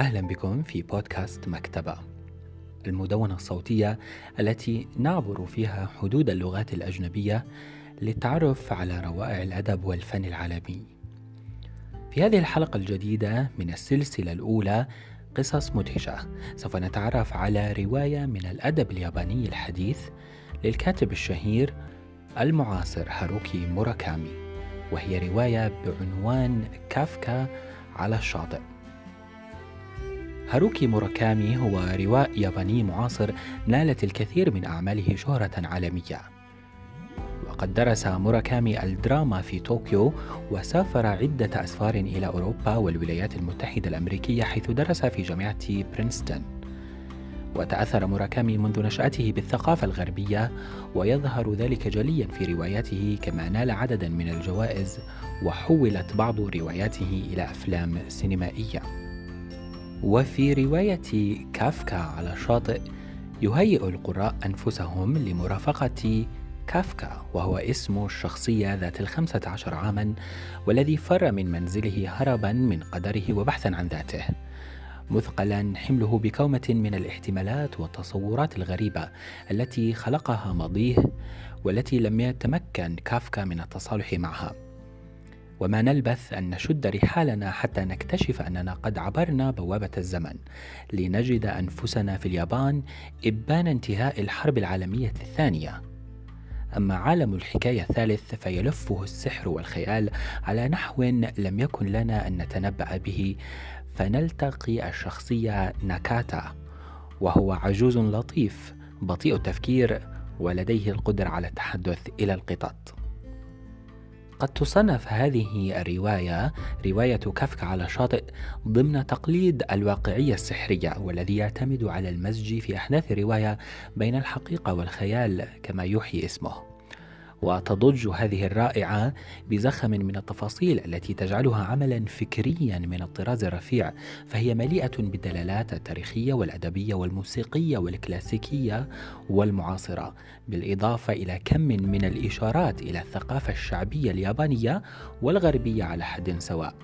أهلا بكم في بودكاست مكتبة المدونة الصوتية التي نعبر فيها حدود اللغات الأجنبية للتعرف على روائع الأدب والفن العالمي. في هذه الحلقة الجديدة من السلسلة الأولى قصص مدهشة سوف نتعرف على رواية من الأدب الياباني الحديث للكاتب الشهير المعاصر هاروكي موراكامي وهي رواية بعنوان كافكا على الشاطئ هاروكي موراكامي هو روائي ياباني معاصر نالت الكثير من أعماله شهرة عالمية. وقد درس موراكامي الدراما في طوكيو وسافر عدة أسفار إلى أوروبا والولايات المتحدة الأمريكية حيث درس في جامعة برينستون. وتأثر موراكامي منذ نشأته بالثقافة الغربية ويظهر ذلك جليا في رواياته كما نال عددا من الجوائز وحولت بعض رواياته إلى أفلام سينمائية. وفي رواية كافكا على الشاطئ يهيئ القراء أنفسهم لمرافقة كافكا وهو اسم الشخصية ذات الخمسة عشر عاما والذي فر من منزله هربا من قدره وبحثا عن ذاته. مثقلا حمله بكومة من الاحتمالات والتصورات الغريبة التي خلقها ماضيه والتي لم يتمكن كافكا من التصالح معها. وما نلبث أن نشد رحالنا حتى نكتشف أننا قد عبرنا بوابة الزمن. لنجد أنفسنا في اليابان إبان انتهاء الحرب العالمية الثانية. أما عالم الحكاية الثالث فيلفه السحر والخيال على نحو لم يكن لنا أن نتنبأ به فنلتقي الشخصية ناكاتا وهو عجوز لطيف بطيء التفكير ولديه القدرة على التحدث إلى القطط. قد تصنف هذه الرواية رواية كافكا على شاطئ ضمن تقليد الواقعية السحرية والذي يعتمد على المزج في أحداث الرواية بين الحقيقة والخيال كما يوحي اسمه. وتضج هذه الرائعة بزخم من التفاصيل التي تجعلها عملا فكريا من الطراز الرفيع فهي مليئة بالدلالات التاريخية والأدبية والموسيقية والكلاسيكية والمعاصرة بالإضافة إلى كم من الإشارات إلى الثقافة الشعبية اليابانية والغربية على حد سواء.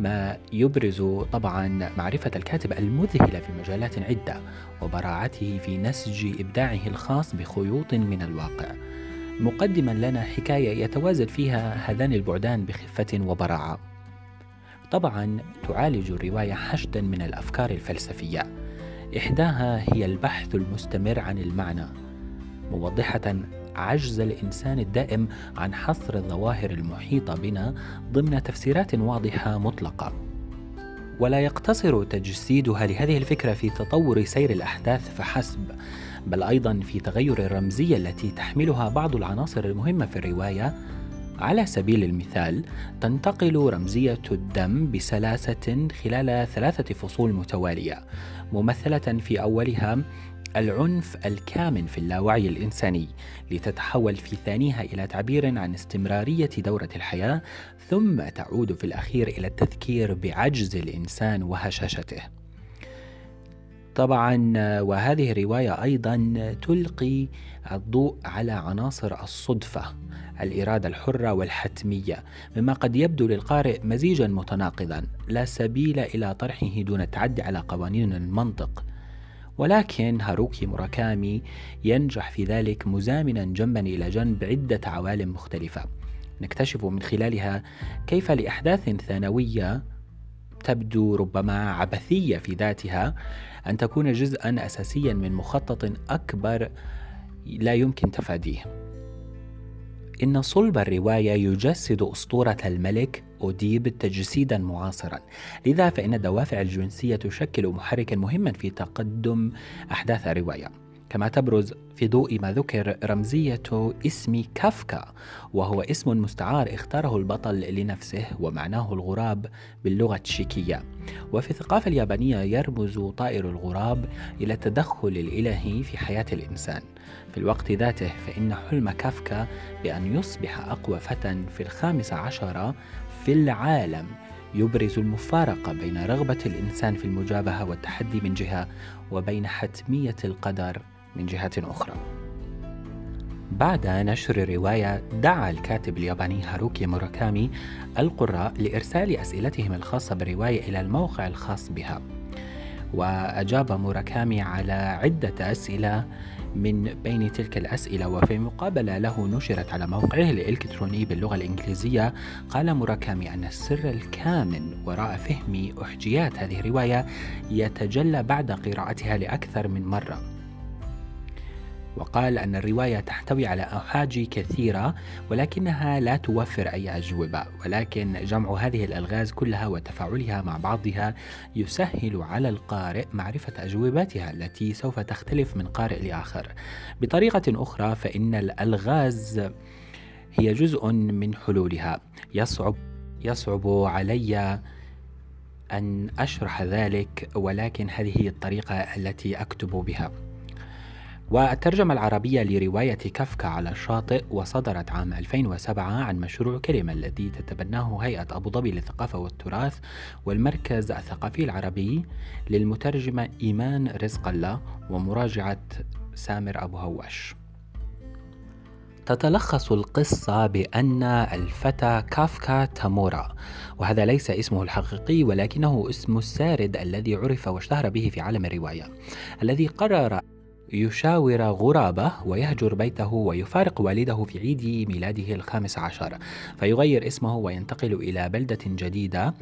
ما يبرز طبعا معرفة الكاتب المذهلة في مجالات عدة وبراعته في نسج إبداعه الخاص بخيوط من الواقع. مقدما لنا حكاية يتوازن فيها هذان البعدان بخفة وبراعة. طبعا تعالج الرواية حشدا من الأفكار الفلسفية. إحداها هي البحث المستمر عن المعنى، موضحة عجز الإنسان الدائم عن حصر الظواهر المحيطه بنا ضمن تفسيرات واضحة مطلقة. ولا يقتصر تجسيدها لهذه الفكرة في تطور سير الأحداث فحسب بل أيضا في تغير الرمزية التي تحملها بعض العناصر المهمة في الرواية. على سبيل المثال تنتقل رمزية الدم بسلاسة خلال ثلاثة فصول متوالية ممثلة في أولها العنف الكامن في اللاوعي الإنساني لتتحول في ثانيها إلى تعبير عن استمرارية دورة الحياة ثم تعود في الأخير إلى التذكير بعجز الإنسان وهشاشته. طبعا وهذه الرواية أيضا تلقي الضوء على عناصر الصدفة الإرادة الحرة والحتمية مما قد يبدو للقارئ مزيجا متناقضا لا سبيل إلى طرحه دون التعدي على قوانين المنطق. ولكن هاروكي موراكامي ينجح في ذلك مزامنا جنبا إلى جنب عدة عوالم مختلفة. نكتشف من خلالها كيف لأحداث ثانوية تبدو ربما عبثية في ذاتها أن تكون جزءا أساسيا من مخطط أكبر لا يمكن تفاديه. إن صلب الرواية يجسد أسطورة الملك أوديب تجسيدا معاصرا لذا فإن الدوافع الجنسية تشكل محركا مهما في تقدم أحداث الرواية كما تبرز في ضوء ما ذكر رمزية اسم كافكا وهو اسم مستعار اختاره البطل لنفسه ومعناه الغراب باللغة التشيكية وفي الثقافة اليابانية يرمز طائر الغراب إلى التدخل الإلهي في حياة الإنسان. في الوقت ذاته فإن حلم كافكا بأن يصبح أقوى فتى في الخامس عشر في العالم. يبرز المفارقة بين رغبة الإنسان في المجابهة والتحدي من جهة وبين حتمية القدر من جهة أخرى. بعد نشر الرواية دعا الكاتب الياباني هاروكي موراكامي القراء لإرسال أسئلتهم الخاصة بالرواية إلى الموقع الخاص بها. وأجاب موراكامي على عدة أسئلة من بين تلك الأسئلة وفي مقابلة له نشرت على موقعه الإلكتروني باللغة الإنجليزية. قال موراكامي أن السر الكامن وراء فهم أحجيات هذه الرواية يتجلى بعد قراءتها لأكثر من مرة. وقال أن الرواية تحتوي على أحاجي كثيرة ولكنها لا توفر أي أجوبة ولكن جمع هذه الألغاز كلها وتفاعلها مع بعضها يسهل على القارئ معرفة أجوبتها التي سوف تختلف من قارئ لآخر. بطريقة أخرى فإن الألغاز هي جزء من حلولها. يصعب يصعب علي أن أشرح ذلك ولكن هذه هي الطريقة التي أكتب بها. والترجمة العربية لرواية كافكا على الشاطئ وصدرت عام 2007 عن مشروع كلمة الذي تتبناه هيئة أبو ظبي للثقافة والتراث والمركز الثقافي العربي للمترجمة إيمان رزق الله ومراجعة سامر أبو هواش تتلخص القصة بأن الفتى كافكا تامورا وهذا ليس اسمه الحقيقي ولكنه اسم السارد الذي عرف واشتهر به في عالم الرواية الذي قرر يشاور غرابة ويهجر بيته ويفارق والده في عيد ميلاده الخامس عشر فيغير اسمه وينتقل إلى بلدة جديدة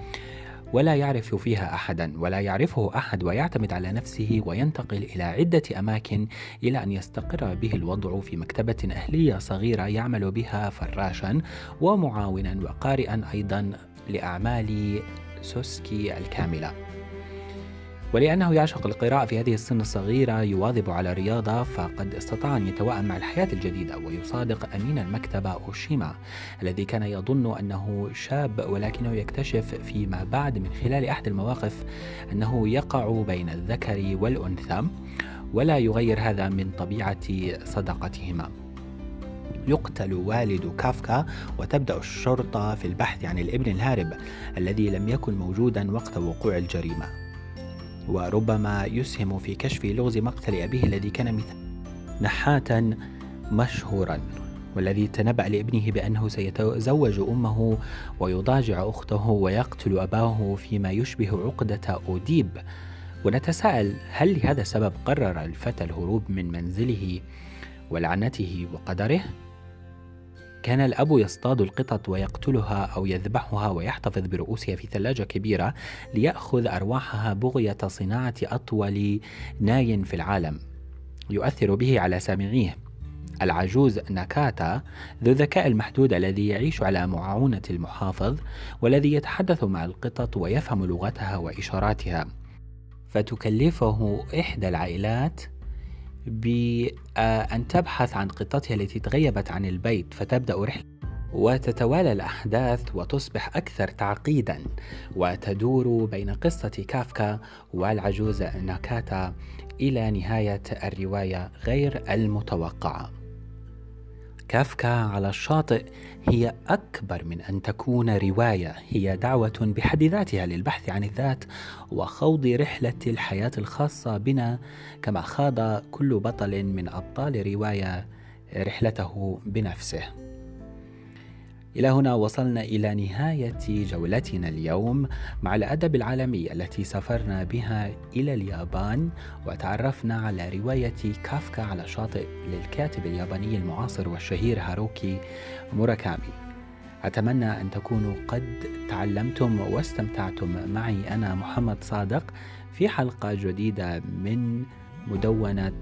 ولا يعرف فيها أحدا ولا يعرفه أحد ويعتمد على نفسه وينتقل إلى عدة أماكن إلى أن يستقر به الوضع في مكتبة أهلية صغيرة يعمل بها فراشا ومعاونا وقارئا أيضا لأعمال سوسكي الكاملة. ولأنه يعشق القراءة في هذه السن الصغيرة يواظب على الرياضة فقد استطاع أن يتوائم مع الحياة الجديدة ويصادق أمين المكتبة أوشيما الذي كان يظن أنه شاب ولكنه يكتشف فيما بعد من خلال أحد المواقف أنه يقع بين الذكر والأنثى ولا يغير هذا من طبيعة صداقتهما. يقتل والد كافكا وتبدأ الشرطة في البحث عن الابن الهارب الذي لم يكن موجودا وقت وقوع الجريمة. وربما يسهم في كشف لغز مقتل أبيه الذي كان مثل نحاتا مشهورا والذي تنبأ لابنه بأنه سيتزوج أمه ويضاجع أخته ويقتل أباه فيما يشبه عقدة أوديب ونتساءل هل لهذا السبب قرر الفتى الهروب من منزله ولعنته وقدره؟ كان الأب يصطاد القطط ويقتلها أو يذبحها ويحتفظ برؤوسها في ثلاجة كبيرة ليأخذ أرواحها بغية صناعة أطول ناي في العالم. يؤثر به على سامعيه. العجوز ناكاتا ذو الذكاء المحدود الذي يعيش على معاونة المحافظ والذي يتحدث مع القطط ويفهم لغتها وإشاراتها. فتكلفه إحدى العائلات بأن تبحث عن قطتها التي تغيبت عن البيت فتبدأ رحلة وتتوالى الأحداث وتصبح أكثر تعقيدا وتدور بين قصة كافكا والعجوز ناكاتا إلى نهاية الرواية غير المتوقعة. كافكا على الشاطئ هي أكبر من أن تكون رواية. هي دعوة بحد ذاتها للبحث عن الذات وخوض رحلة الحياة الخاصة بنا كما خاض كل بطل من أبطال رواية رحلته بنفسه. إلى هنا وصلنا إلى نهاية جولتنا اليوم مع الأدب العالمي التي سافرنا بها إلى اليابان وتعرفنا على رواية كافكا على شاطئ للكاتب الياباني المعاصر والشهير هاروكي موراكامي. أتمنى أن تكونوا قد تعلمتم واستمتعتم معي أنا محمد صادق في حلقة جديدة من مدونة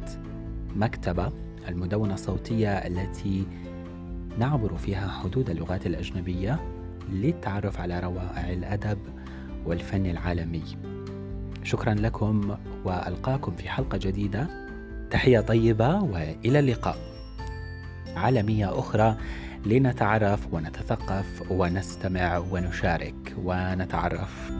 مكتبة المدونة الصوتية التي نعبر فيها حدود اللغات الأجنبية للتعرف على روائع الأدب والفن العالمي. شكرا لكم وألقاكم في حلقة جديدة. تحية طيبة وإلى اللقاء. عالمية أخرى لنتعرف ونتثقف ونستمع ونشارك ونتعرف.